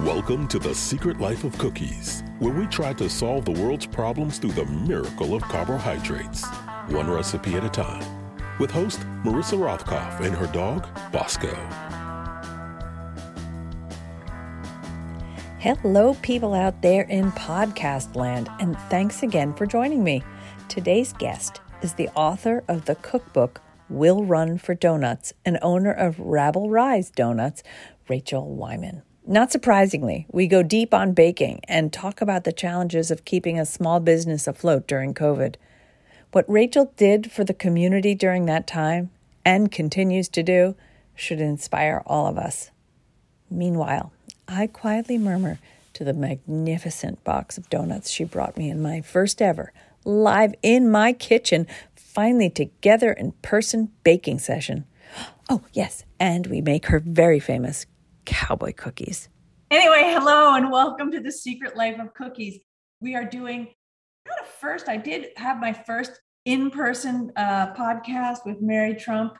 Welcome to The Secret Life of Cookies, where we try to solve the world's problems through the miracle of carbohydrates, one recipe at a time. With host Marissa Rothkopf and her dog, Bosco. Hello, people out there in podcast land, and thanks again for joining me. Today's guest is the author of the cookbook Will Run for Donuts and owner of Rabble Rise Donuts, Rachel Wyman. Not surprisingly, we go deep on baking and talk about the challenges of keeping a small business afloat during COVID. What Rachel did for the community during that time and continues to do should inspire all of us. Meanwhile, I quietly murmur to the magnificent box of donuts she brought me in my first ever live in my kitchen finally together in person baking session. Oh, yes, and we make her very famous cowboy cookies. Anyway, hello and welcome to the Secret Life of Cookies. We are doing not a first, I did have my first in person uh, podcast with Mary Trump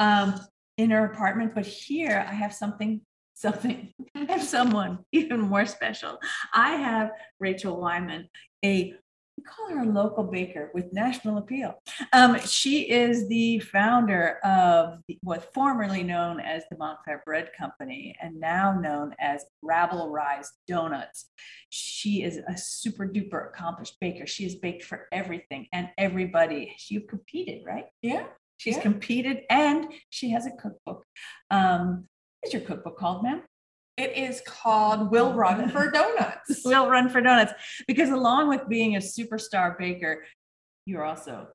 um, in her apartment, but here I have something, something, I have someone even more special. I have Rachel Wyman, a we call her a local baker with national appeal. Um, she is the founder of the, what formerly known as the Montclair Bread Company and now known as Rabble Rise Donuts. She is a super duper accomplished baker. She has baked for everything and everybody. You've competed, right? Yeah. She's Yeah. competed and she has a cookbook. Um, what is your cookbook called, ma'am? It is called Will Run for Donuts. We'll run for donuts because along with being a superstar baker, you're also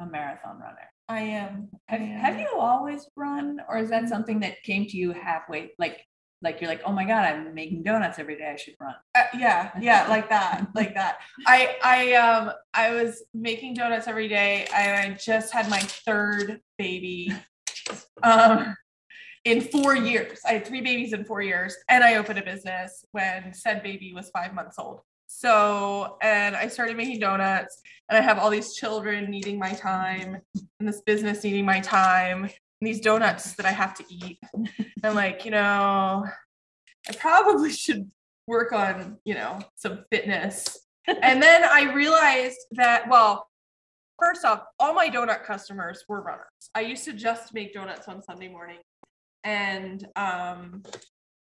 a marathon runner. I am. Have, have you always run, or is that something that came to you halfway? Like, like you're like, oh my god, I'm making donuts every day. I should run. Uh, yeah, yeah, like that, like that. I I um I was making donuts every day. I, I just had my third baby. Um, in four years, I had three babies in four years, and I opened a business when said baby was five months old. So, and I started making donuts, and I have all these children needing my time, and this business needing my time, and these donuts that I have to eat. I'm like, you know, I probably should work on, you know, some fitness. and then I realized that, well, first off, all my donut customers were runners. I used to just make donuts on Sunday morning. And um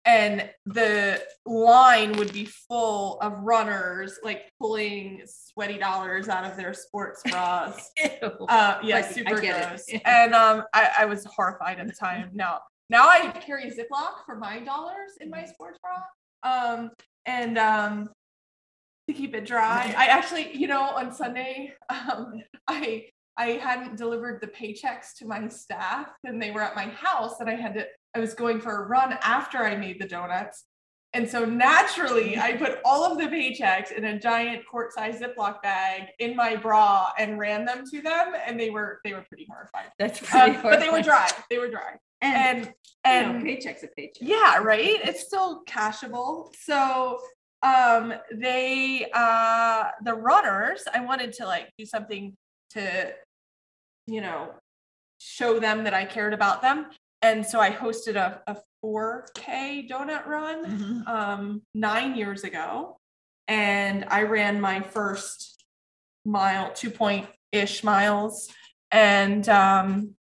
and the line would be full of runners like pulling sweaty dollars out of their sports bras. Uh, yeah, Like, super gross. And um, I, I was horrified at the time. Now, now I carry Ziploc for my dollars in my sports bra. Um, and um, to keep it dry. I actually, you know, on Sunday, um, I I hadn't delivered the paychecks to my staff, and they were at my house, and I had to. I was going for a run after I made the donuts. And so naturally, I put all of the paychecks in a giant quart-sized Ziploc bag in my bra and ran them to them, and they were they were pretty horrified. That's Um, but they were dry. They were dry. And, And and and paycheck's a paycheck. yeah, right. It's still cashable. So um they uh the runners, I wanted to like do something to, you know, show them that I cared about them. And so I hosted a, a 4K donut run Mhm. um, nine years ago, and I ran my first mile, two point ish miles, and um,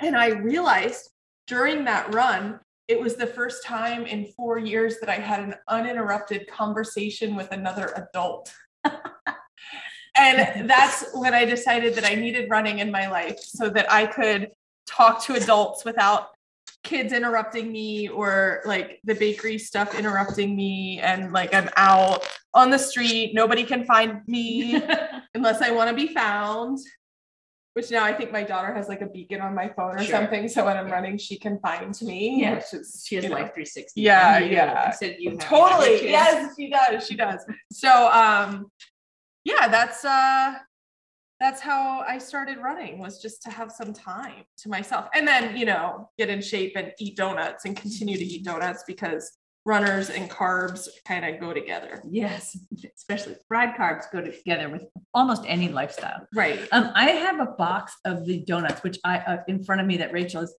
and I realized during that run it was the first time in four years that I had an uninterrupted conversation with another adult. and that's when I decided that I needed running in my life so that I could talk to adults without kids interrupting me or like the bakery stuff interrupting me and like I'm out on the street nobody can find me unless I want to be found which now I think my daughter has like a beacon on my phone or Sure. something so when I'm running she can find me Yeah. is She has Life 360. Yeah, yeah. Of you totally yes she does she does so um yeah that's uh that's how I started running was just to have some time to myself and then you know get in shape and eat donuts and continue to eat donuts because runners and carbs kind of go together Yes, especially fried carbs go together with almost any lifestyle. right Um, I have a box of the donuts, which I uh, in front of me that Rachel is.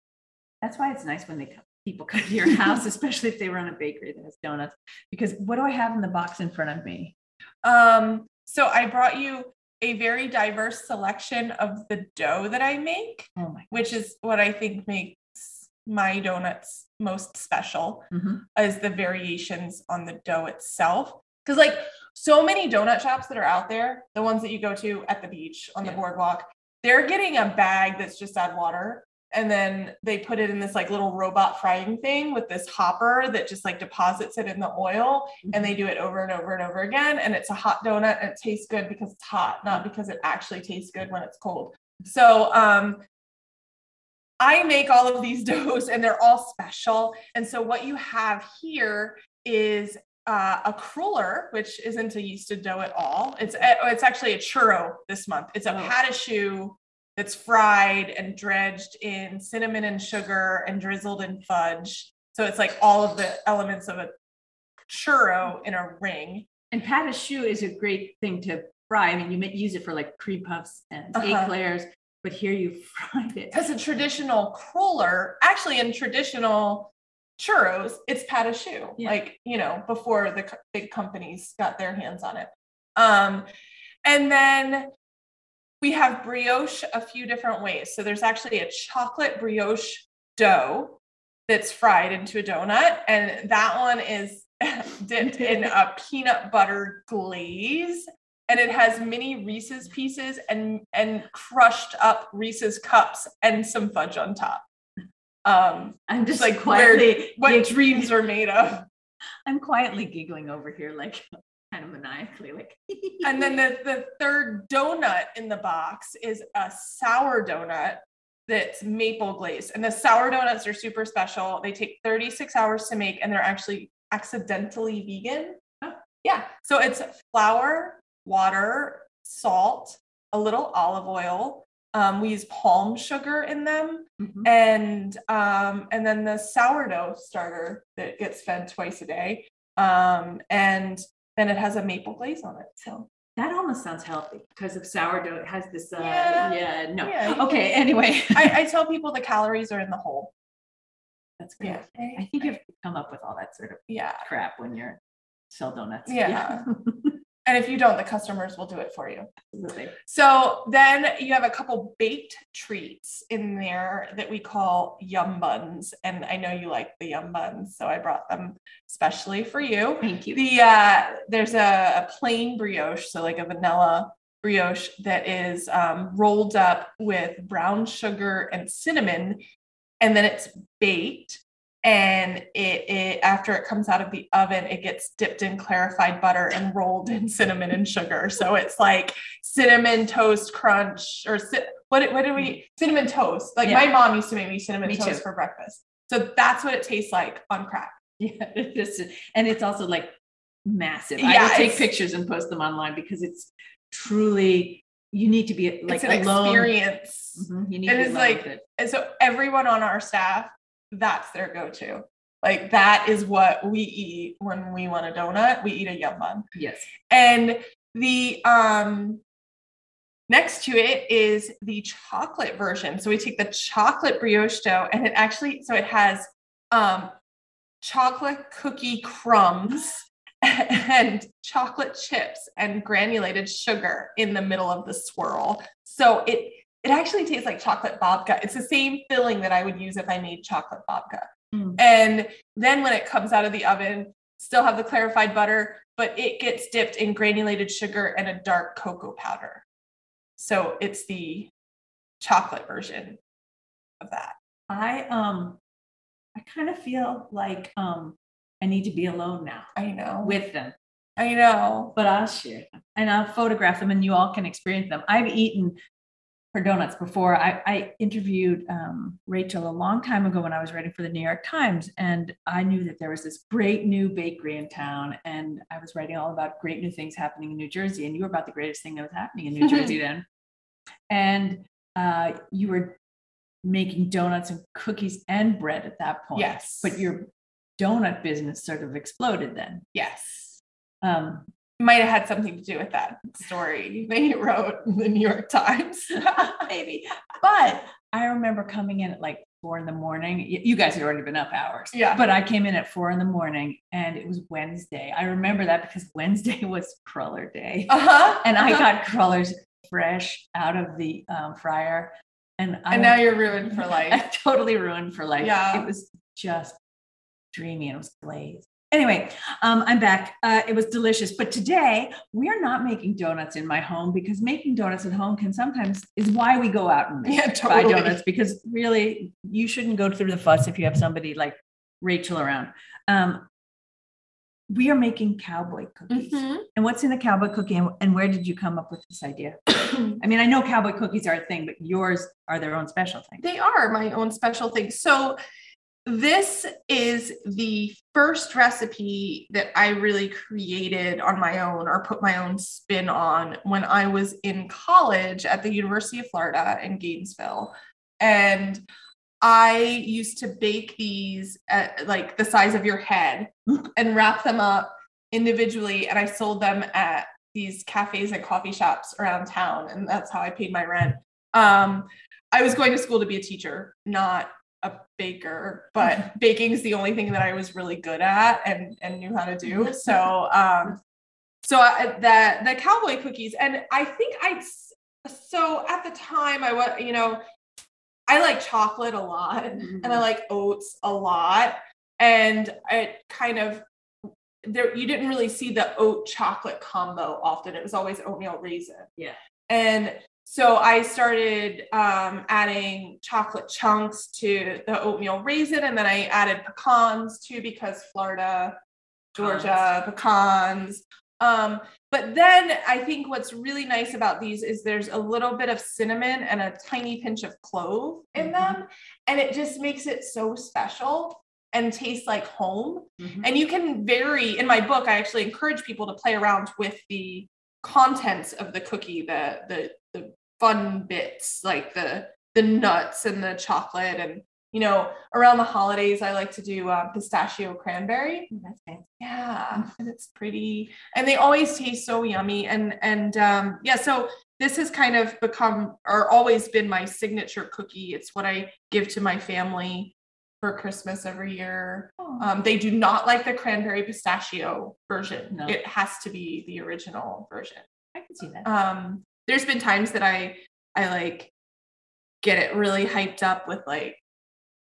That's why it's nice when they come people come to your house, especially if they run a bakery that has donuts. Because what do I have in the box in front of me? Um, so I brought you a very diverse selection of the dough that I make, Oh which is what I think makes my donuts most special Mhm. is the variations on the dough itself. Because like so many donut shops that are out there, the ones that you go to at the beach on Yeah. the boardwalk, they're getting a bag that's just add water. And then they put it in this like little robot frying thing with this hopper that just like deposits it in the oil and they do it over and over and over again. And it's a hot donut and it tastes good because it's hot, not because it actually tastes good when it's cold. So um I make all of these doughs and they're all special. And so what you have here is uh, a cruller, which isn't a yeasted dough at all. It's oh, it's actually a churro this month. It's a Oh. That's fried and dredged in cinnamon and sugar and drizzled in fudge. So it's like all of the elements of a churro in a ring. And pâte à choux is a great thing to fry. I mean, you may use it for like cream puffs and Uh-huh. eclairs, but here you fried it. Because a traditional cruller, actually in traditional churros, it's pâte à choux. Yeah. Like, you know, before the co- big companies got their hands on it. Um, and then we have brioche a few different ways. So there's actually a chocolate brioche dough that's fried into a donut, and that one is dipped in a peanut butter glaze. And it has mini Reese's pieces and and crushed up Reese's cups and some fudge on top. Um, I'm just like quietly where, what gig- dreams are made of. I'm quietly giggling over here, like kind of maniacally, like. And then the, the third donut in the box is a sour donut that's maple glazed. And the sour donuts are super special. They take 36 hours to make and they're actually accidentally vegan. Yeah. So it's flour, water, salt, a little olive oil. Um, we use palm sugar in them Mhm. and um, and then the sourdough starter that gets fed twice a day. Um, and then it has a maple glaze on it. So That almost sounds healthy because of sourdough. It has this. Uh, Yeah. yeah. No. Yeah, Okay. Anyway, I, I tell people the calories are in the whole. that's great. Yeah. I think you have come up with all that sort of Yeah. crap when you're sell donuts. Yeah. And if you don't, the customers will do it for you. absolutely. So then you have a couple baked treats in there that we call yum buns. And I know you like the yum buns, so I brought them specially for you. Thank you. The uh, there's a, a plain brioche, so like a vanilla brioche that is um, rolled up with brown sugar and cinnamon, and then it's baked. And it, it after it comes out of the oven, it gets dipped in clarified butter and rolled in cinnamon and sugar. So it's like cinnamon toast crunch or what what do we cinnamon toast? Like my mom used to make me cinnamon Me toast too. for breakfast. So that's what it tastes like on crack. Yeah, it is. and it's also like massive. Yeah, I will take pictures and post them online because it's truly you need to be like it's an alone. experience. Mhm, You need It to be is alone like- it. And so everyone on our staff, that's their go-to. Like that is what we eat when we want a donut. We eat a yum bun. yes. And the um next to it is the chocolate version. So we take the chocolate brioche dough and it actually so it has um chocolate cookie crumbs and chocolate chips and granulated sugar in the middle of the swirl. So it it actually tastes like chocolate babka. It's the same filling that I would use if I made chocolate babka. Mm. And then when it comes out of the oven, still have the clarified butter, but it gets dipped in granulated sugar and a dark cocoa powder. So it's the chocolate version of that. I um I kind of feel like um I need to be alone now I know. with them. I know. but I'll share them and I'll photograph them and you all can experience them. I've eaten her donuts before. I, I interviewed um, Rachel a long time ago when I was writing for the New York Times, and I knew that there was this great new bakery in town, and I was writing all about great new things happening in New Jersey, and you were about the greatest thing that was happening in New Jersey then. And uh, you were making donuts and cookies and bread at that point. Yes. But your donut business sort of exploded then. Yes. Um, Might have had something to do with that story that you wrote in the New York Times. maybe. But I remember coming in at like four in the morning. You guys had already been up hours. Yeah. But I came in at four in the morning and it was Wednesday. I remember that because Wednesday was cruller day. Uh-huh. And I uh-huh. got crullers fresh out of the um, fryer. And, I and now you're ruined for life. I totally ruined for life. Yeah. It was just dreamy and it was glazed. Anyway, um, I'm back. Uh, it was delicious. But today we are not making donuts in my home because making donuts at home can sometimes is why we go out and Yeah, buy donuts because really you shouldn't go through the fuss if you have somebody like Rachel around. Um, we are making cowboy cookies. Mhm. And what's in a cowboy cookie and, and where did you come up with this idea? I mean, I know cowboy cookies are a thing, but yours are their own special thing. They are my own special thing. So this is the first recipe that I really created on my own or put my own spin on when I was in college at the University of Florida in Gainesville. And I used to bake these at like the size of your head and wrap them up individually. And I sold them at these cafes and coffee shops around town. And that's how I paid my rent. Um, I was going to school to be a teacher, not a baker, but mm-hmm. baking is the only thing that I was really good at and and knew how to do. Mm-hmm. So um so I, the the cowboy cookies and I think I so at the time I was you know I like chocolate a lot and I mm-hmm. like oats a lot and it kind of there you didn't really see the oat chocolate combo often. It was always oatmeal raisin. Yeah. And so I started um, adding chocolate chunks to the oatmeal raisin, and then I added pecans too because Florida, Georgia, pecans. Um, but then I think what's really nice about these is there's a little bit of cinnamon and a tiny pinch of clove in Mhm. them, and it just makes it so special and tastes like home. Mhm. And you can vary. In my book, I actually encourage people to play around with the contents of the cookie, the the the fun bits, like the the nuts and the chocolate, and you know, around the holidays, I like to do uh, pistachio cranberry. Oh. Yeah, and it's pretty, and they always taste so yummy. And and um, yeah, so this has kind of become or always been my signature cookie. It's what I give to my family for Christmas every year. Um, they do not like the cranberry pistachio version. No. It has to be the original version. I can see that. Um, there's been times that I I like get it really hyped up with like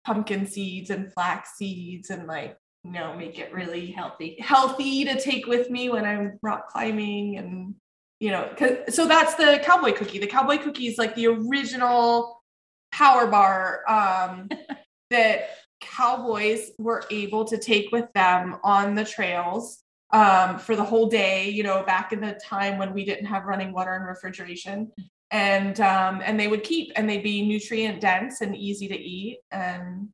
pumpkin seeds and flax seeds and like you know make it really healthy. healthy to take with me when I'm rock climbing and you know 'cause- so that's the cowboy cookie. The cowboy cookie is like the original power bar um, that cowboys were able to take with them on the trails um, for the whole day. You know, back in the time when we didn't have running water and refrigeration. And um, and they would keep and they'd be nutrient dense and easy to eat and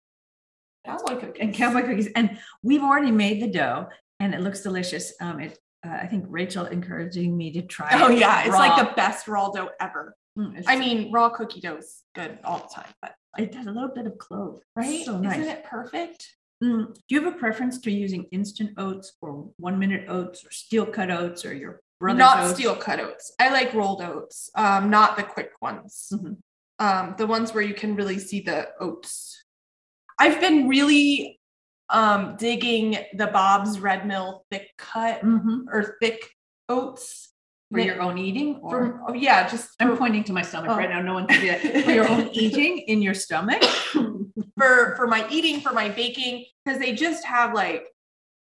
cowboy cookies. And cowboy cookies. And we've already made the dough and it looks delicious. Um, it, uh, I think Rachel encouraging me to try Oh it yeah, it's raw. like the best raw dough ever. Mm, I mean, raw cookie dough is good all the time, but it has a little bit of clove. right? So nice. Isn't it perfect? Mm, do you have a preference to using instant oats or one minute oats or steel cut oats or your brother's not oats? steel cut oats. I like rolled oats, um, not the quick ones. Mhm. Um, the ones where you can really see the oats. I've been really um, digging the Bob's Red Mill thick cut Mhm. or thick oats. For your own eating or From, oh, yeah, just I'm for, pointing to my stomach Oh. right now. No one can see that. For your own eating in your stomach. for for my eating, for my baking, because they just have like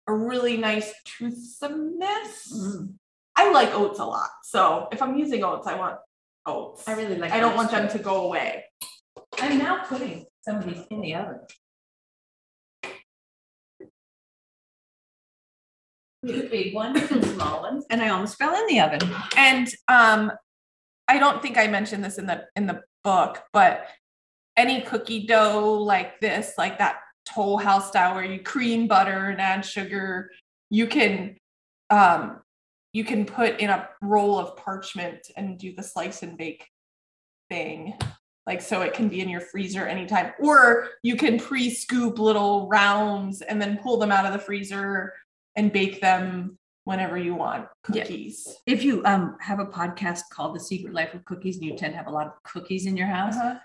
a really nice toothsomeness. Mm. I like oats a lot. So if I'm using oats, I want oats. I really like I don't want them too. to go away. I'm now putting some of these in the oven. Big ones and small ones, and I almost fell in the oven. And um, I don't think I mentioned this in the in the book, but any cookie dough like this, like that Toll House style, where you cream butter and add sugar, you can um, you can put in a roll of parchment and do the slice and bake thing. Like so it can be in your freezer anytime. Or you can pre-scoop little rounds and then pull them out of the freezer and bake them whenever you want Yeah. cookies. If you um have a podcast called The Secret Life of Cookies, and you tend to have a lot of cookies in your house, Uh-huh.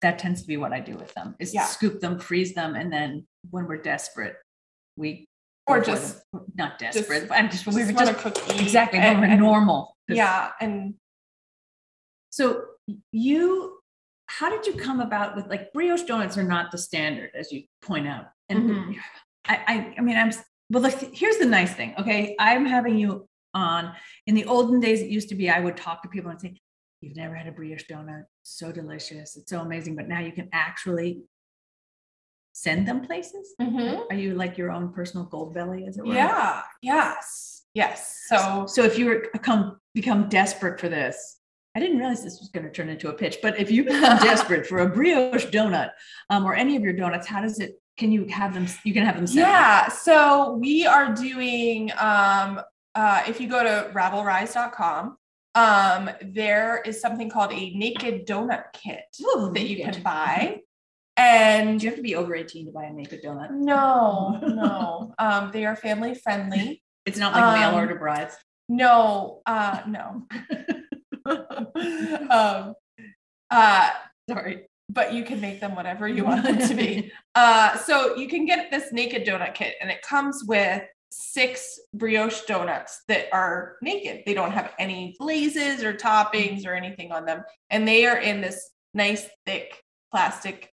that tends to be what I do with them is Yeah. scoop them, freeze them, and then when we're desperate, we Or just- them. not desperate, but I'm just, when we Just were just a cookie. exactly and- when we're and- normal. Yeah, and So you, how did you come about with like brioche donuts are not the standard, as you point out, and Mhm. I, I, I mean, I'm well. Look, here's the nice thing. Okay, I'm having you on. In the olden days, it used to be I would talk to people and say, "You've never had a brioche donut? So delicious! It's so amazing!" But now you can actually send them places. Mhm. Are you like your own personal Goldbelly, as it were? yeah, yes, yes. So So if you were become become desperate for this, I didn't realize this was going to turn into a pitch. But if you become desperate for a brioche donut um, or any of your donuts, how does it? Can you have them? You can have them. Yeah, so we are doing um uh if you go to rabblerise.com, um there is something called a naked donut kit Ooh, that you naked. can buy. And Do you have to be over 18 to buy a naked donut? no, no. Um they are family friendly. It's not like mail Um, order brides. No, uh no. um uh Sorry. But you can make them whatever you want them to be. Uh, so you can get this naked donut kit, and it comes with six brioche donuts that are naked. They don't have any glazes or toppings or anything on them, and they are in this nice thick plastic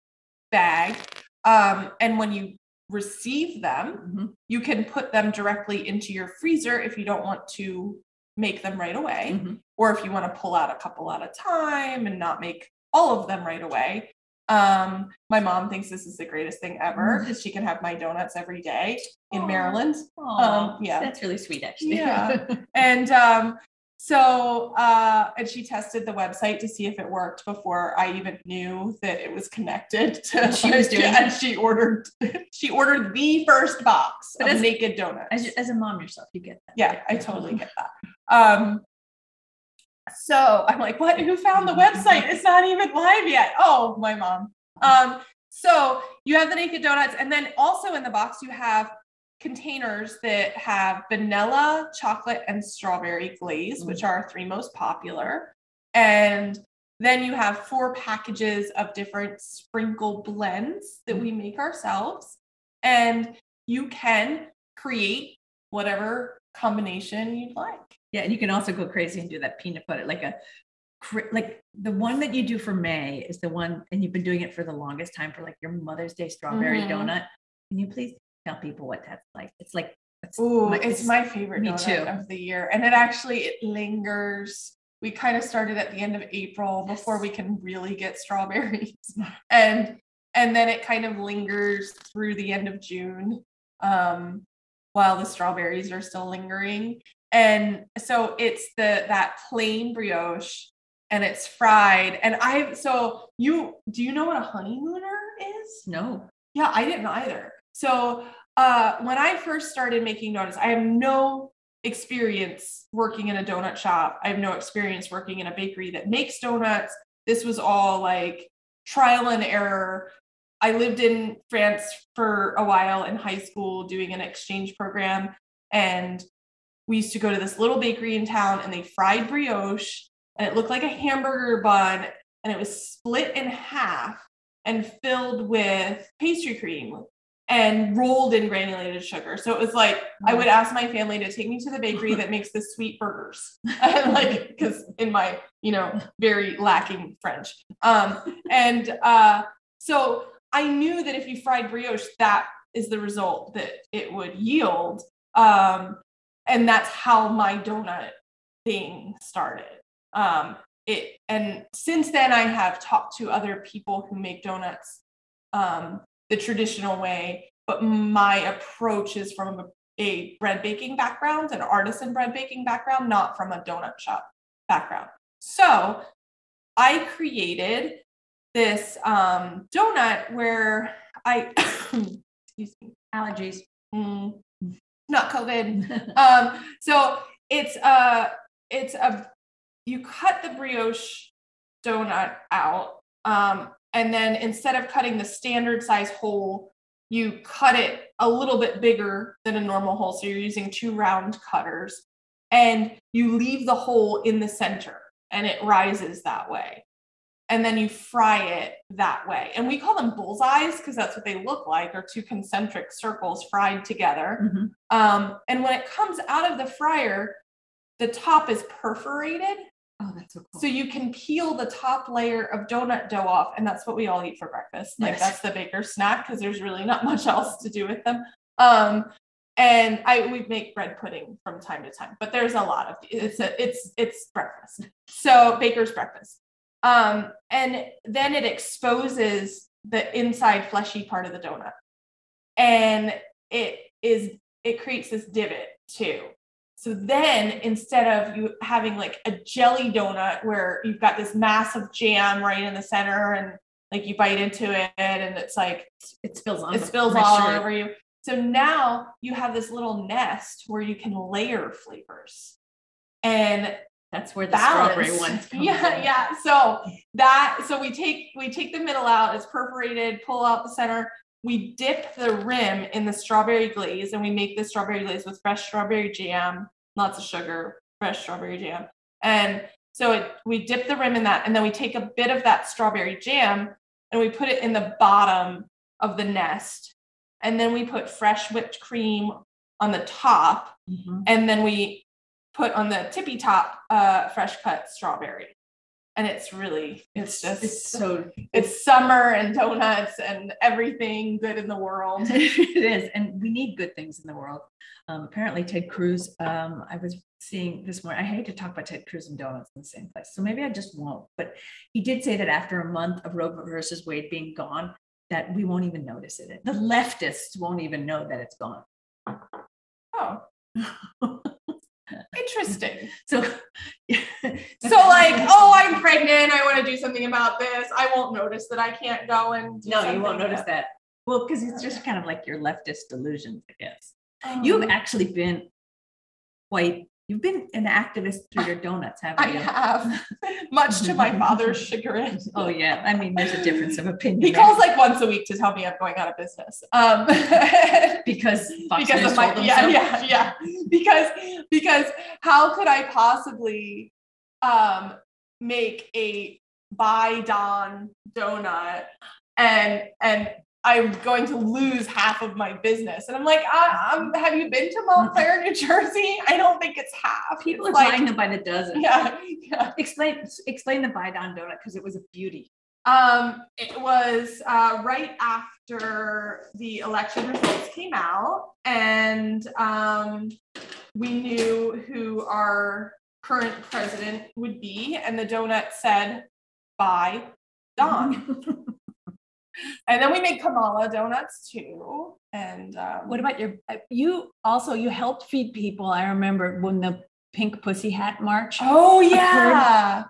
bag. Um, and when you receive them, Mhm. you can put them directly into your freezer if you don't want to make them right away Mhm. or if you want to pull out a couple at a time and not make all of them right away. Um, my mom thinks this is the greatest thing ever because she can have my donuts every day in Aw. Maryland. Aw, yeah. That's really sweet, actually. Yeah. And um, so, uh, and she tested the website to see if it worked before I even knew that it was connected to. She was doing and she ordered, she ordered the first box But of as- naked donuts. as, as a mom yourself, you get that. Yeah, right? I totally get that. Um, so I'm like, what? Who found the website? It's not even live yet. Oh, my mom. Um, so you have the naked donuts, and then also in the box you have containers that have vanilla, chocolate, and strawberry glaze, which are our three most popular. And then you have four packages of different sprinkle blends that we make ourselves. And you can create whatever combination you'd like. Yeah, and you can also go crazy and do that peanut butter, like a like the one that you do for May is the one, and you've been doing it for the longest time for like your Mother's Day strawberry Mhm. donut. Can you please tell people what that's like? It's like it's Ooh, my- it's my favorite me donut too. of the year. And it actually it lingers. We kind of started at the end of April before we can really get strawberries. and and then it kind of lingers through the end of June um, while the strawberries are still lingering. And so it's the that plain brioche and it's fried. And I so you do you know what a honeymooner is? no. Yeah, I didn't either. So uh, when I first started making donuts, I have no experience working in a donut shop. I have no experience working in a bakery that makes donuts. This was all like trial and error. I lived in France for a while in high school doing an exchange program. And we used to go to this little bakery in town and they fried brioche and it looked like a hamburger bun and it was split in half and filled with pastry cream and rolled in granulated sugar. So it was like I would ask my family to take me to the bakery that makes the sweet burgers, and like because in my you know very lacking French, um, and uh, so I knew that if you fried brioche, that is the result that it would yield, um, and that's how my donut thing started. Um, it and since then I have talked to other people who make donuts um, the traditional way, but my approach is from a, a bread baking background, an artisan bread baking background, not from a donut shop background. So I created this um, donut where I, excuse me, Allergies. mm, not COVID, um, so it's a it's a you cut the brioche donut out, um, and then instead of cutting the standard size hole, you cut it a little bit bigger than a normal hole. So you're using two round cutters, and you leave the hole in the center, and it rises that way. And then you fry it that way. And we call them bullseyes because that's what they look like, or two concentric circles fried together. Mhm. Um, and when it comes out of the fryer, the top is perforated. Oh, that's so cool. So you can peel the top layer of donut dough off, and that's what we all eat for breakfast. Like Yes. that's the baker's snack because there's really not much else to do with them. Um, and I we make bread pudding from time to time, but there's a lot of it's a, it's it's breakfast. So baker's breakfast. Um, and then it exposes the inside fleshy part of the donut, and it is it creates this divot too. So then instead of you having like a jelly donut where you've got this massive jam right in the center and like you bite into it and it's like it spills on. it spills all over you. So now you have this little nest where you can layer flavors and That's where the balance. strawberry ones come. Yeah, from. yeah. So that so we take we take the middle out, it's perforated, pull out the center. We dip the rim in the strawberry glaze, and we make the strawberry glaze with fresh strawberry jam, lots of sugar, fresh strawberry jam, and so it, we dip the rim in that, and then we take a bit of that strawberry jam and we put it in the bottom of the nest, and then we put fresh whipped cream on the top, Mhm. and then we put on the tippy top uh, fresh cut strawberry and it's really it's just It's so it's summer and donuts and everything good in the world it is, and we need good things in the world. Um, apparently, Ted Cruz. Um, I was seeing this morning. I hate to talk about Ted Cruz and donuts in the same place, so maybe I just won't. But he did say that after a month of Roe versus Wade being gone, that we won't even notice it. The leftists won't even know that it's gone. oh interesting So, so like oh i'm pregnant i want to do something about this i won't notice that i can't go and do no, you won't notice that. Well, because it's just kind of like your leftist delusions, I guess. Um, You've actually been quite. You've been an activist through your donuts, haven't i you? I have much to my father's chagrin Oh yeah, I mean, there's a difference of opinion. he calls like once a week to tell me i'm going out of business um because Fox because News of my yeah so. yeah yeah because because how could I possibly um make a buy Don donut and and I'm going to lose half of my business and I'm like I, um, have you been to Montclair New Jersey I don't think it's half People It's are like, buying them by the dozen. yeah yeah Explain explain the Bidon donut because it was a beauty. Um, it was uh, right after the election results came out, and um, we knew who our current president would be, and the donut said, "Buy Don." and then we made Kamala donuts too, and um, What about your, uh, you also, you helped feed people. I remember when the Pink Pussy Hat March. Oh yeah,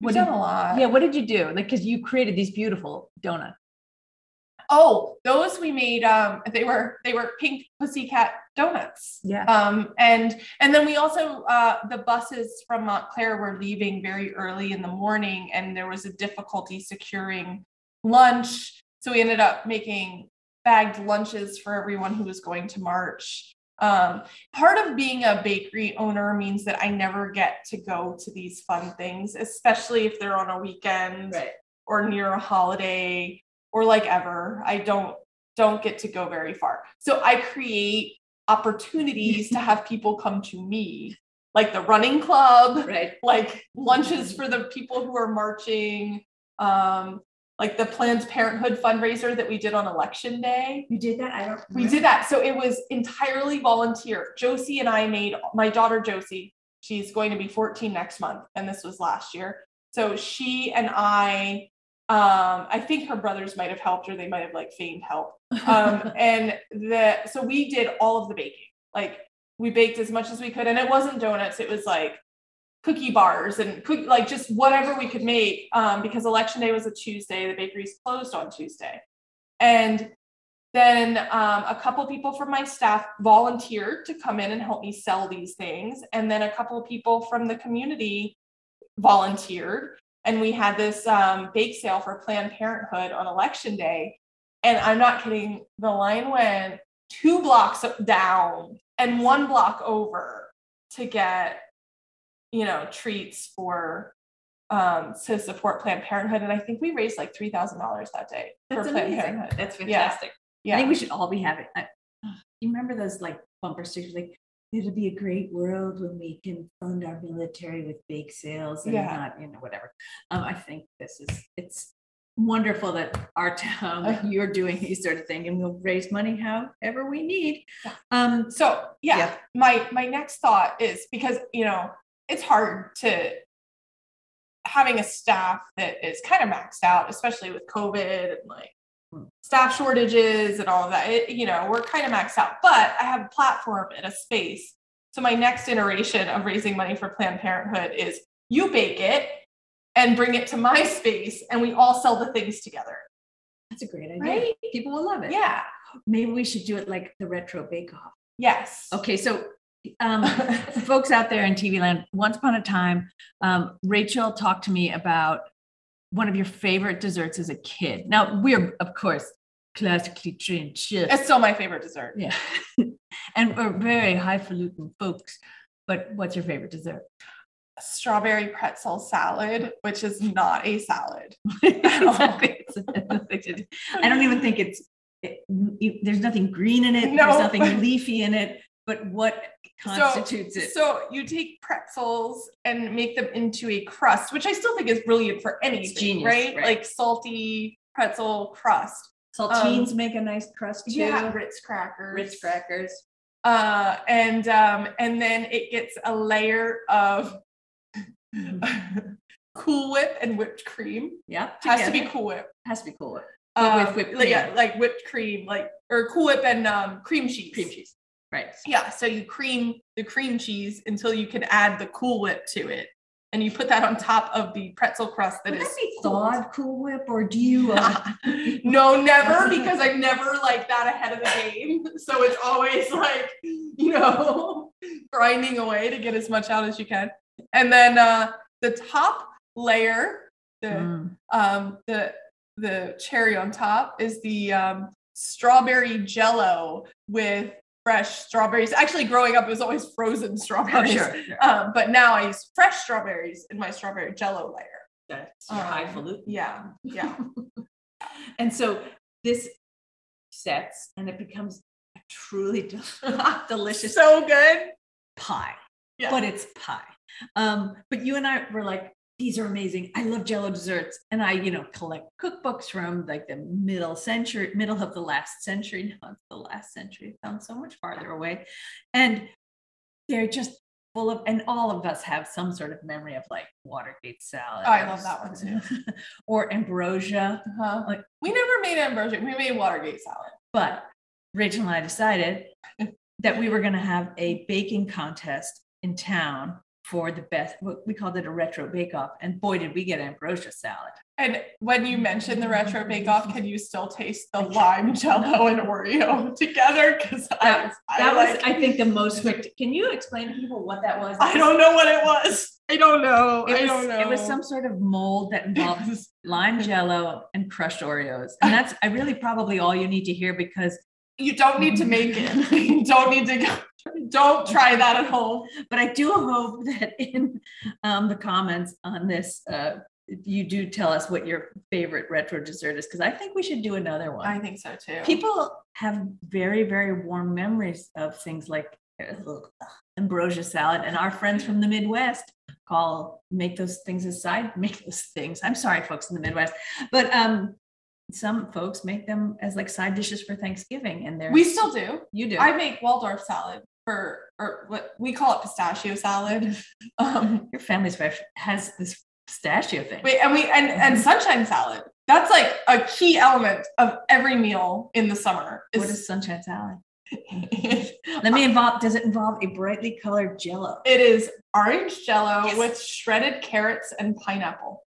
we've What done did- a lot. Yeah, what did you do? Like, because you created these beautiful donuts. Oh, those we made. Um, they were they were pink pussycat donuts. Yeah. Um, and and then we also uh, the buses from Montclair were leaving very early in the morning, and there was a difficulty securing lunch. So we ended up making bagged lunches for everyone who was going to march. Um, part of being a bakery owner means that I never get to go to these fun things, especially if they're on a weekend or near a holiday or like ever. I don't don't get to go very far. So I create opportunities to have people come to me, like the running club, Right. like lunches for the people who are marching, um, like the Planned Parenthood fundraiser that we did on election day. You did that? I don't We did that. So it was entirely volunteer. Josie and I made my daughter Josie, she's going to be 14 next month, and this was last year. So she and I, um, I think her brothers might have helped or they might have like feigned help. Um, and the so we did all of the baking. Like we baked as much as we could, and it wasn't donuts, it was like cookie bars and cook, like just whatever we could make um, because election day was a Tuesday. The bakery's closed on Tuesday. And then um, a couple people from my staff volunteered to come in and help me sell these things. And then a couple people from the community volunteered. And we had this um, bake sale for Planned Parenthood on election day. And I'm not kidding, the line went two blocks down and one block over to get, you know, treats for um, to support Planned Parenthood, and I think we raised like three thousand dollars that day That's for Planned. Parenthood. That's fantastic. Yeah, I think we should all be having. I, you remember those like bumper stickers, like it'll be a great world when we can fund our military with bake sales and Yeah. not, you know, whatever. Um, I think this is it's wonderful that our town that you're doing these sort of thing, and we'll raise money however we need. Yeah. Um, So yeah, Yeah. my my next thought is because you know it's hard to having a staff that is kind of maxed out, especially with COVID and like staff shortages and all of that. It, you know, we're kind of maxed out, but I have a platform and a space. So my next iteration of raising money for Planned Parenthood is you bake it and bring it to my space, and we all sell the things together. that's a great idea. Right? People will love it. Yeah. Maybe we should do it like the retro bake off. Yes. Okay, so um, folks out there in TV land, once upon a time, um, Rachel talked to me about one of your favorite desserts as a kid. Now, we're, of course, classically trained chefs. It's still my favorite dessert. Yeah. and we're very highfalutin folks. But what's your favorite dessert? strawberry pretzel salad, which is not a salad. Exactly. I don't even think it's, it, it- there's nothing green in it, No. there's nothing leafy in it, but what constitutes it? So you take pretzels and make them into a crust, which I still think is brilliant for anything, genius, right? right. Like salty pretzel crust. Saltines make a nice crust too. Yeah, Ritz crackers. Ritz crackers. Uh, and um, and then it gets a layer of Cool Whip and whipped cream. Yeah. Has to be. Cool Whip. Has to be cool. With Um, whipped like, Yeah, like whipped cream, like or Cool Whip and um, cream cheese. Cream cheese. Right. Yeah, so you cream the cream cheese until you can add the Cool Whip to it, and you put that on top of the pretzel crust that Would is that be thawed Cool Whip or do you? Uh, no, never, because I'm never like that ahead of the game. So it's always like, you know, grinding away to get as much out as you can. And then uh the top layer, the Mm. um the the cherry on top is the um strawberry jello with fresh strawberries. Actually, growing up, it was always frozen Oh, strawberries. sure. sure. Um, but now I use fresh strawberries in my strawberry jello layer. That's um, highfalutin. Yeah, yeah. And so this sets and it becomes a truly delicious so good. pie. Yeah. But it's pie. Um, but you and I were like, these are amazing. I love jello desserts. And I, you know, collect cookbooks from like the middle century, middle of the last century. Now it's the last century. It sounds so much farther away. And they're just full of, and all of us have some sort of memory of like Watergate salad. Oh, I love that one too. or ambrosia. Uh-huh. Like- we never made ambrosia. We made Watergate salad. But Rachel and I decided that we were going to have a baking contest in town for the best. what We called it a retro bake off, and boy, did we get ambrosia salad! And when you mentioned the retro mm-hmm. bake off, can you still taste the lime jello and Oreo together? Because I, That, I that like, was, I think, the most. spect- Can you explain to people what that was? I don't know what it was. I don't know. It I was, don't know. it was some sort of mold that involved lime jello and crushed Oreos, and that's I really probably all you need to hear because. you don't need to make it. You don't need to go. Don't try that at home. But I do hope that in um, the comments on this, uh, you do tell us what your favorite retro dessert is, because I think we should do another one. I think so too. People have very, very warm memories of things like uh, ambrosia salad, and our friends from the Midwest call make those things aside, make those things. I'm sorry, folks in the Midwest, but um, some folks make them as like side dishes for Thanksgiving, and they're we still do. you do. I make Waldorf salad for, or what we call it pistachio salad. Um, Your family's has this pistachio thing. wait, and we and and sunshine salad. That's like a key element of every meal in the summer. what is sunshine salad? Let me involve. Does it involve a brightly colored Jello? it is orange jello Yes. with shredded carrots and pineapple.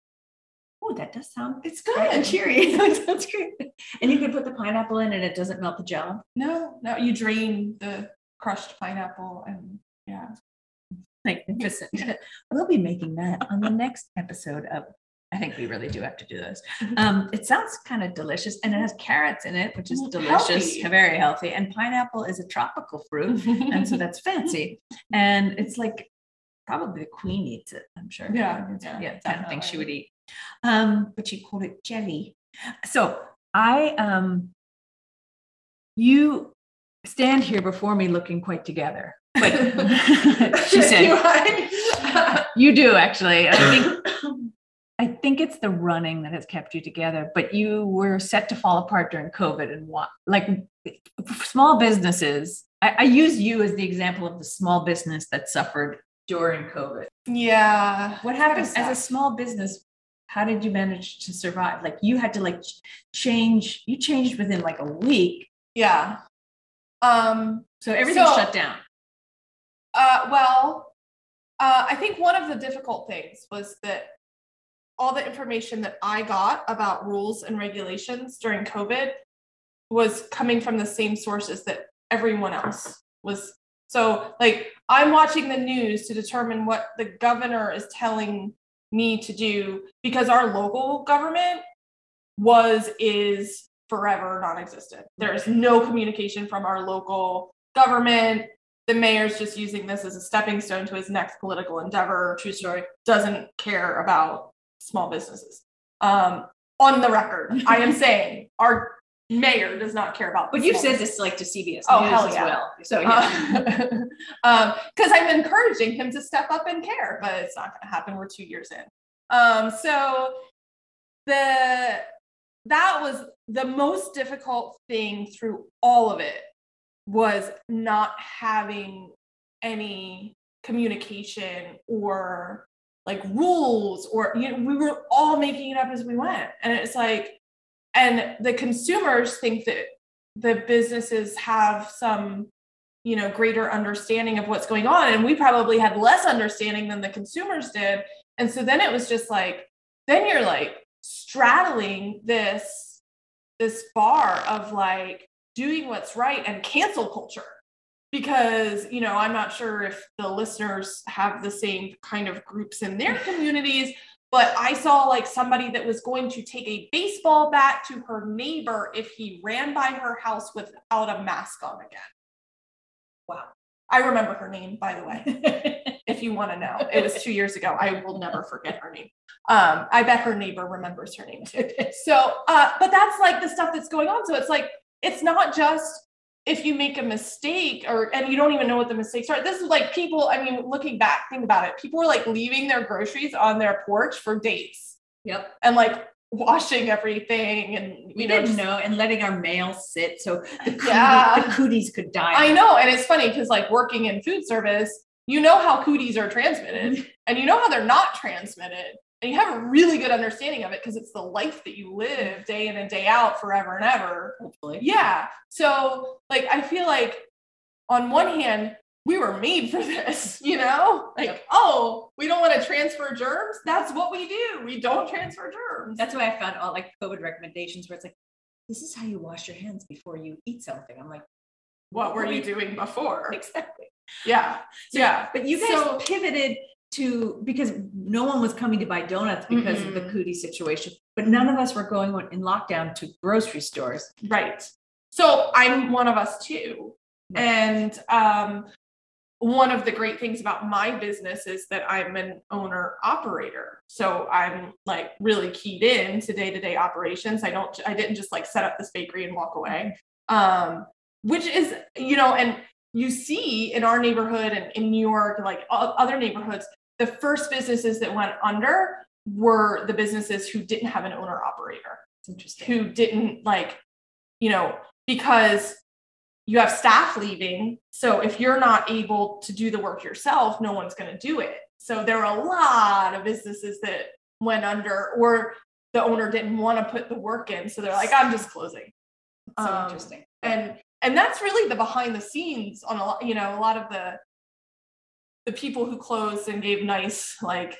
Oh, that does sound It's bright and good. cheery. that sounds great. And you can put the pineapple in, and it doesn't melt the Jello. No, no, you drain the crushed pineapple and yeah. Magnificent. we'll be making that on the next episode of. I think we really do have to do this. Um, it sounds kind of delicious, and it has carrots in it, which is Mm, delicious, healthy. very healthy. And pineapple is a tropical fruit, and so that's fancy. And it's like probably the queen eats it. I'm sure. Yeah, yeah, yeah, kind of thing she would eat. Um, but she called it jelly. So I um, you stand here before me looking quite together. But she said you do actually. I think I think it's the running that has kept you together. But you were set to fall apart during COVID, and what like small businesses. I, I use you as the example of the small business that suffered during COVID. yeah. What happened as a small business? How did you manage to survive? Like you had to like change. You changed within like a week, Yeah. Um, so everything So- shut down. Uh, well, uh, I think one of the difficult things was that all the information that I got about rules and regulations during COVID was coming from the same sources that everyone else was. So, like, I'm watching the news to determine what the governor is telling me to do because our local government was, is forever non existent. There's no communication from our local government the mayor's just using this as a stepping stone to his next political endeavor. True story. Doesn't care about small businesses. Um, on the record, I am saying our mayor does not care about. But you've said this like to CBS Oh, News hell as yeah. well. So yeah. um, because I'm encouraging him to step up and care, but it's not going to happen. We're two years in. Um, so the that was the most difficult thing through all of it was not having any communication or like rules or you know we were all making it up as we went. And it's like and the consumers think that the businesses have some you know greater understanding of what's going on and we probably had less understanding than the consumers did. And so then it was just like then you're like straddling this this bar of like doing what's right and cancel culture. Because you know i'm not sure if the listeners have the same kind of groups in their communities but i saw like somebody that was going to take a baseball bat to her neighbor if he ran by her house without a mask on again. Wow. I remember her name by the way if you want to know. It was two years ago. I will never forget her name. Um, i bet her neighbor remembers her name too. So uh, but that's like the stuff that's going on. So it's like it's not just if you make a mistake or and you don't even know what the mistakes are. This is like people i mean looking back think about it. People were like leaving their groceries on their porch for days. Yep. and like washing everything and you We know didn't just- know, and letting our mail sit so the, cootie, Yeah. the cooties could die. I know, and it's funny because like working in food service, you know how cooties are transmitted, and you know how they're not transmitted, and you have a really good understanding of it because it's the life that you live day in and day out, forever and ever. Hopefully. Yeah. So like, I feel like on one hand, we were made for this, you know, like Yep. oh, we don't want to transfer germs. That's what we do. We don't transfer germs. That's why I found all like COVID recommendations where it's like, this is how you wash your hands before you eat something. I'm like, what were you doing before? exactly. Yeah. Yeah. But you guys So- pivoted to because no one was coming to buy donuts because of the cootie situation, but none of us were going in lockdown to grocery stores. Right. So I'm one of us too. Right. And um, one of the great things about my business is that I'm an owner operator. So I'm like really keyed in to day to day operations. I don't, I didn't just like set up this bakery and walk away. Um, which is, you know, and you see in our neighborhood and in New York, like other neighborhoods, the first businesses that went under were the businesses who didn't have an owner operator interesting. who didn't like, you know, because you have staff leaving. So if you're not able to do the work yourself, no one's going to do it. So there were a lot of businesses that went under, or the owner didn't want to put the work in. So they're like, I'm just closing. so Um, interesting. And and that's really the behind the scenes on a lot, you know, a lot of the the people who closed and gave nice like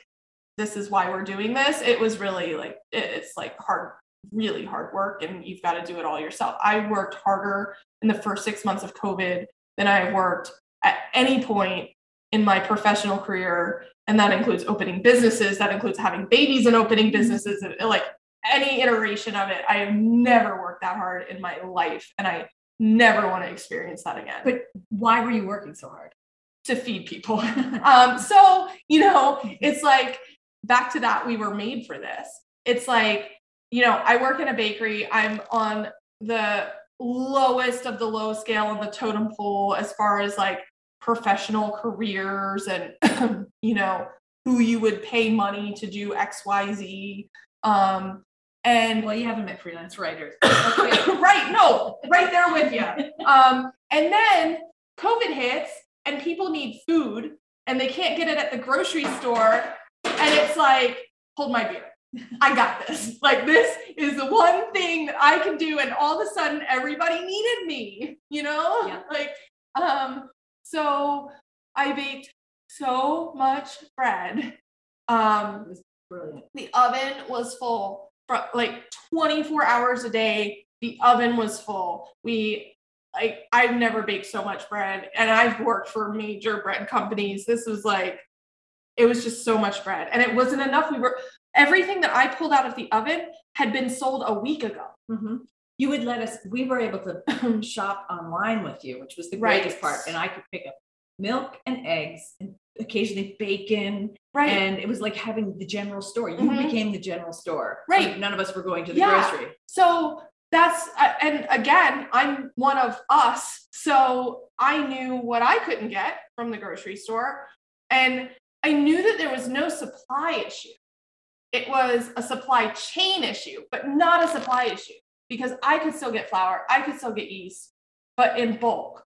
this is why we're doing this. It was really like it, it's like hard, really hard work, and you've got to do it all yourself. I worked harder in the first six months of COVID than I have worked at any point in my professional career, and that includes opening businesses. That includes having babies and opening mm-hmm. businesses, and like any iteration of it. I have never worked that hard in my life, and I never want to experience that again. But why were you working so hard? to feed people. um, so, you know, it's like back to that, we were made for this. It's like, you know, I work in a bakery, I'm on the lowest of the low scale on the totem pole as far as like professional careers and, you know, who you would pay money to do XYZ. Um, and well, you haven't met freelance writers. right, no, right there with you. Um, and then COVID hits and people need food and they can't get it at the grocery store. And it's like, hold my beer. I got this. Like, this is the one thing that I can do. And all of a sudden, everybody needed me, you know? Yeah. Like, um, so I baked so much bread. Um, Brilliant. the oven was full for like 24 hours a day. The oven was full. We like I've never baked so much bread and I've worked for major bread companies. This was like it was just so much bread and it wasn't enough. We were everything that I pulled out of the oven had been sold a week ago. Mm-hmm. You would let us, we were able to shop online with you, which was the Right. greatest part. And I could pick up milk and eggs and occasionally bacon. Right. And it was like having the general store. You Mhm. became the general store. Right. Like, none of us were going to the Yeah. grocery. So that's uh, and again, I'm one of us. So I knew what I couldn't get from the grocery store and I knew that there was no supply issue. It was a supply chain issue, but not a supply issue because I could still get flour, I could still get yeast, but in bulk.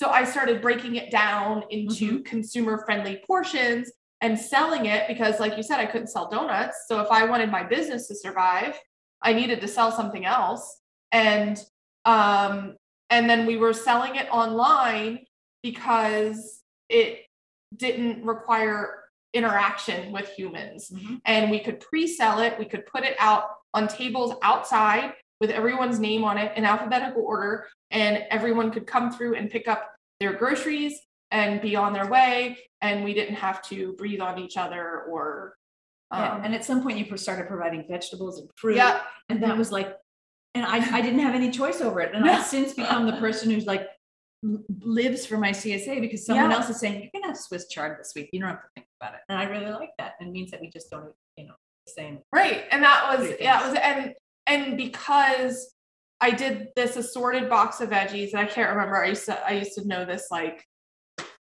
So I started breaking it down into consumer friendly portions and selling it because like you said I couldn't sell donuts. So if I wanted my business to survive, I needed to sell something else. And um and then we were selling it online because it didn't require interaction with humans Mhm. and we could pre-sell it we could put it out on tables outside with everyone's name on it in alphabetical order and everyone could come through and pick up their groceries and be on their way and we didn't have to breathe on each other or Yeah, um, and at some point you started providing vegetables and fruit. yeah And that was like, and I, I didn't have any choice over it. And I've since become the person who's like lives for my CSA because someone Yeah. else is saying, you're gonna have Swiss chard this week. You don't have to think about it. And I really like that. It means that we just don't, you know, the same. Right. And that was yeah, it was and and because I did this assorted box of veggies, and I can't remember. I used to I used to know this like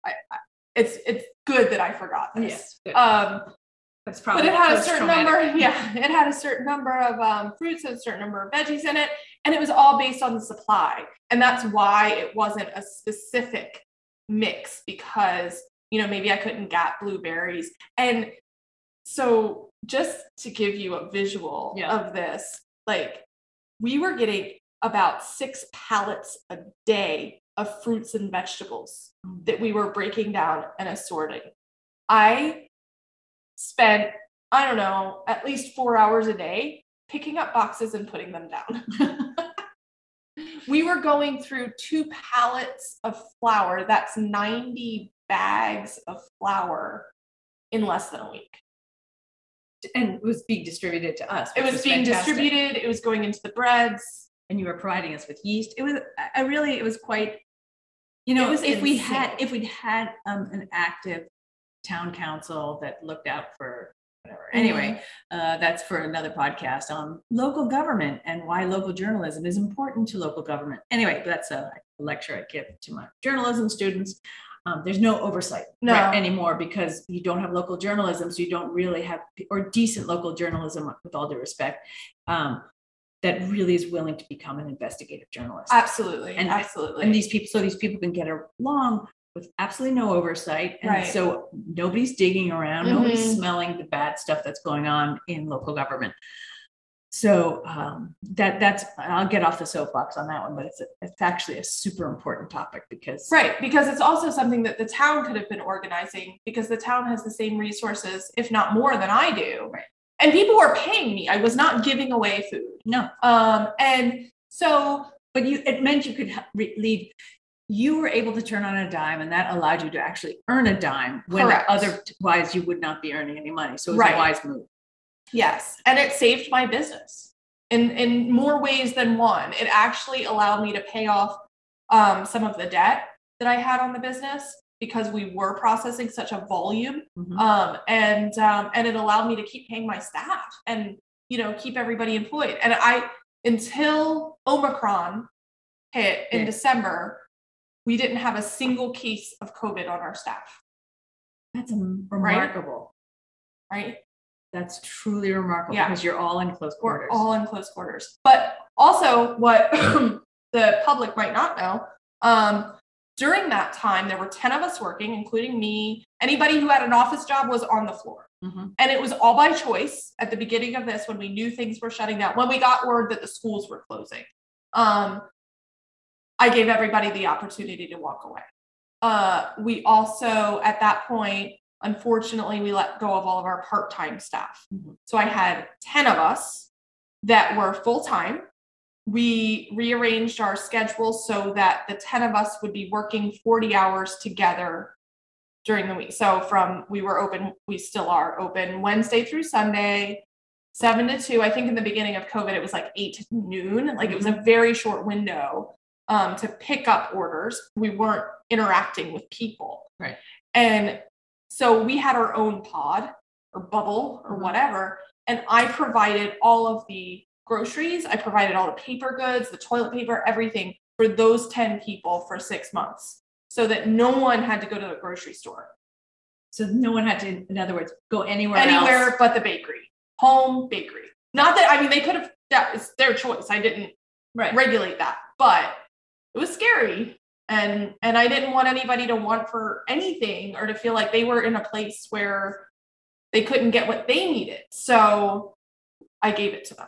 I, I it's it's good that I forgot this. Um That's but it had a certain post-traumatic. number, yeah, it had a certain number of um, fruits and a certain number of veggies in it, and it was all based on the supply, and that's why it wasn't a specific mix because you know maybe I couldn't get blueberries, and so just to give you a visual Yeah. of this, like we were getting about six pallets a day of fruits and vegetables mm. that we were breaking down and assorting. I spent, I don't know, at least four hours a day picking up boxes and putting them down. we were going through two pallets of flour. That's 90 bags of flour in less than a week. And it was being distributed to us. It which was being fantastic. distributed, it was going into the breads. and you were providing us with yeast. It was, I- really, it was quite, you know, It was if we had, if we'd had um, an active town council that looked out for whatever. Anyway, uh, that's for another podcast on local government and why local journalism is important to local government. Anyway, that's a lecture I give to my journalism students. Um, there's no oversight No. right, anymore because you don't have local journalism, so you don't really have or decent local journalism, with all due respect, um, that really is willing to become an investigative journalist. Absolutely. And- absolutely. and these people, so these people can get along with absolutely no oversight, and Right. so nobody's digging around, nobody's Mhm. smelling the bad stuff that's going on in local government. So um, that that's I'll get off the soapbox on that one, but it's a, it's actually a super important topic because Right, because it's also something that the town could have been organizing because the town has the same resources, if not more than I do. Right. And people were paying me. I was not giving away food. no, Um, and so but you it meant you could re- lead you were able to turn on a dime and that allowed you to actually earn a dime when Correct. otherwise you would not be earning any money so it was Right. a wise move yes, and it saved my business in in more ways than one. It actually allowed me to pay off um, some of the debt that I had on the business because we were processing such a volume. Mhm. Um, and um, and it allowed me to keep paying my staff and you know keep everybody employed. And I until Omicron hit in Yeah. December, we didn't have a single case of COVID on our staff, That's remarkable. right? That's truly remarkable Yeah. because you're all in close We're quarters. all in close quarters. But also, what the public might not know, um, during that time, there were 10 of us working, including me. Anybody who had an office job was on the floor. Mhm. And it was all by choice at the beginning of this when we knew things were shutting down, when we got word that the schools were closing. Um, I gave everybody the opportunity to walk away. Uh, we also, at that point, unfortunately, we let go of all of our part time staff. Mhm. So I had 10 of us that were full time. We rearranged our schedule so that the 10 of us would be working 40 hours together during the week. So from we were open, we still are open Wednesday through Sunday, seven to two. I think in the beginning of COVID, it was like eight to noon. Like it was a very short window um, to pick up orders. We weren't interacting with people. Right. And so we had our own pod or bubble or Mhm. whatever. And I provided all of the groceries, I provided all the paper goods, the toilet paper, everything for those 10 people for six months so that no one had to go to the grocery store So no one had to, in other words, go anywhere anywhere else. but the bakery, home bakery. Not that, I mean, they could have, that was their choice. I didn't Right. regulate that, but it was scary. And, and I didn't want anybody to want for anything or to feel like they were in a place where they couldn't get what they needed. So I gave it to them.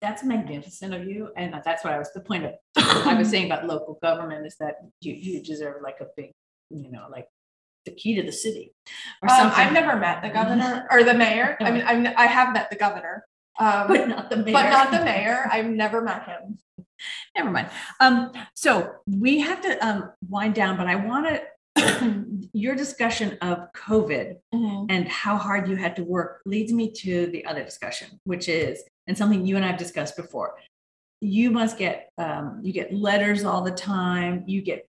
That's magnificent of you. And that's what I was, the point of, I was saying about local government is that you, you deserve like a big, you know, like the key to the city or Um, something. I've never met the governor or the mayor. I mean, I'm, I have met the governor, um, But not the mayor. but not the mayor. I've never met him. Never mind. Um, so we have to um, wind down, but I want to your discussion of COVID and how hard you had to work leads me to the other discussion, which is and something you and I've discussed before. You must get um, you get letters all the time. You get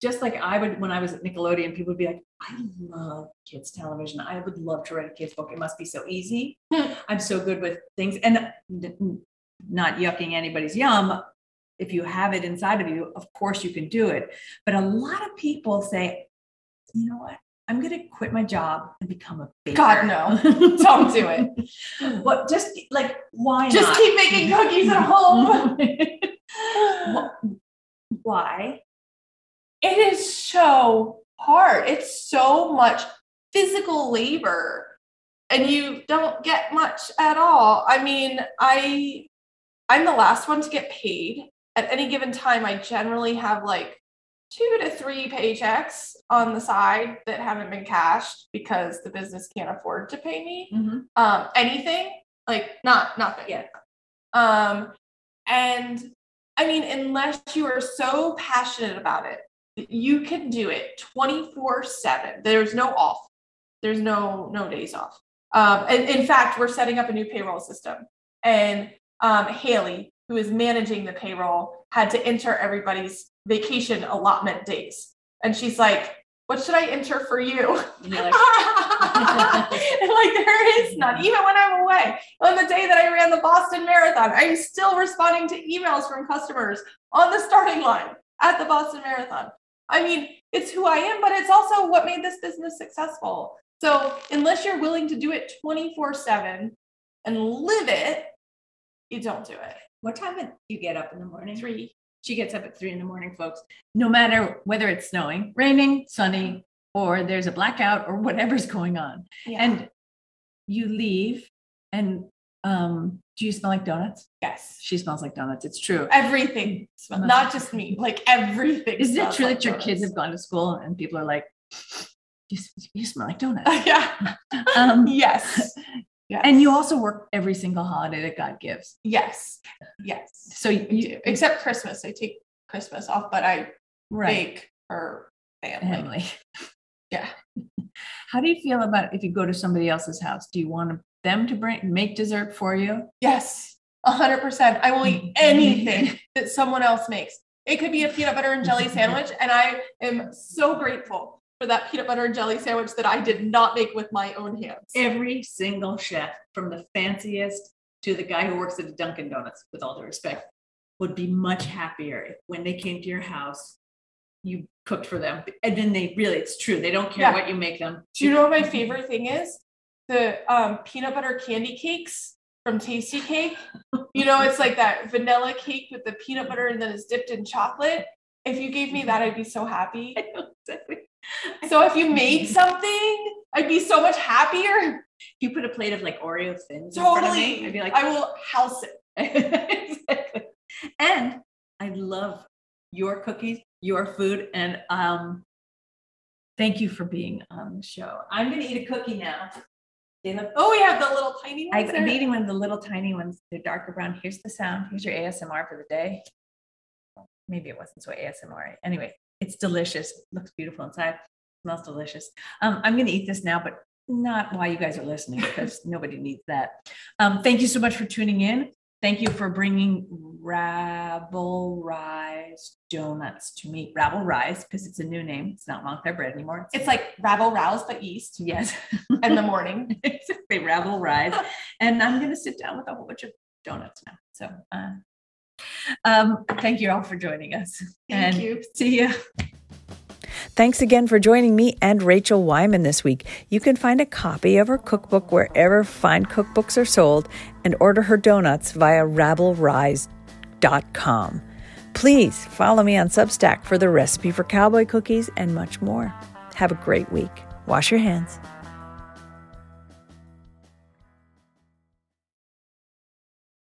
just like I would when I was at Nickelodeon. People would be like, "I love kids television. I would love to write a kids book. It must be so easy. I'm so good with things." And not yucking anybody's yum. If you have it inside of you, of course you can do it. But a lot of people say, "You know what? I'm going to quit my job and become a baker." God, no. Don't do it. But just like why Just not? keep making cookies at home. Why? it is so hard. It's so much physical labor and you don't get much at all. I mean, I I'm the last one to get paid. At any given time, I generally have like two to three paychecks on the side that haven't been cashed because the business can't afford to pay me. Mhm. um anything like not nothing Yeah. um and i mean unless you are so passionate about it you can do it 24 7 there's no off there's no no days off um and in fact we're setting up a new payroll system and um haley who is managing the payroll had to enter everybody's vacation allotment days and she's like what should i enter for you And like, like there is none, even when I'm away. On the day that I ran the Boston Marathon, I'm still responding to emails from customers on the starting line at the Boston Marathon. I mean, it's who I am, but it's also what made this business successful. So unless you're willing to do it 24 7 and live it, you don't do it. what time do you get up in the morning? Three. She gets up at three in the morning, folks. No matter whether it's snowing, raining, sunny, or there's a blackout or whatever's going on. Yeah. And you leave and um, do you smell like donuts? yes. She smells like donuts. It's true. Everything, smells- not just me, like everything. Is it true like that your kids have gone to school and people are like, you, you smell like donuts? yeah. Um, Yes. And you also work every single holiday that God gives. Yes. Yes. So you, do. Except Christmas. I take Christmas off, but I right, bake for family. family. Yeah. How do you feel about if you go to somebody else's house? Do you want them to bring make dessert for you? Yes. A hundred percent. I will eat anything that someone else makes. It could be a peanut butter and jelly sandwich. And I am so grateful for that peanut butter and jelly sandwich that I did not make with my own hands. Every single chef, from the fanciest to the guy who works at Dunkin' Donuts, with all due respect, would be much happier if when they came to your house, you cooked for them. And then they really, it's true, they don't care Yeah. what you make them. Do you know what my favorite thing is? The um, peanut butter candy cakes from Tastykake. You know, it's like that vanilla cake with the peanut butter and then it's dipped in chocolate. If you gave me that, I'd be so happy. I know exactly. So if you made something, I'd be so much happier. If you put a plate of like Oreo thins in front of me, Totally. I'd be like, I will house it. exactly. And I love your cookies, your food, and um, thank you for being on the show. I'm gonna eat a cookie now. Oh, we have the little tiny ones. I'm eating one of the little tiny ones. They're darker brown. Here's the sound. Here's your ASMR for the day. Maybe it wasn't so ASMR. Anyway, it's delicious. Looks beautiful inside. Smells delicious. Um, I'm going to eat this now, but not while you guys are listening because nobody needs that. Um, thank you so much for tuning in. Thank you for bringing Rabble Rise Donuts to me. Rabble Rise, because it's a new name. It's not Montclair bread anymore. It's like rabble rouse, but east yes. in the morning. exactly rabble rise and i'm going to sit down with a whole bunch of donuts now so uh, um, thank you all for joining us Thank and you. see you Thanks again for joining me and Rachel Wyman this week. You can find a copy of her cookbook wherever fine cookbooks are sold and order her donuts via rabblerise.com. Please follow me on Substack for the recipe for cowboy cookies and much more. Have a great week. Wash your hands.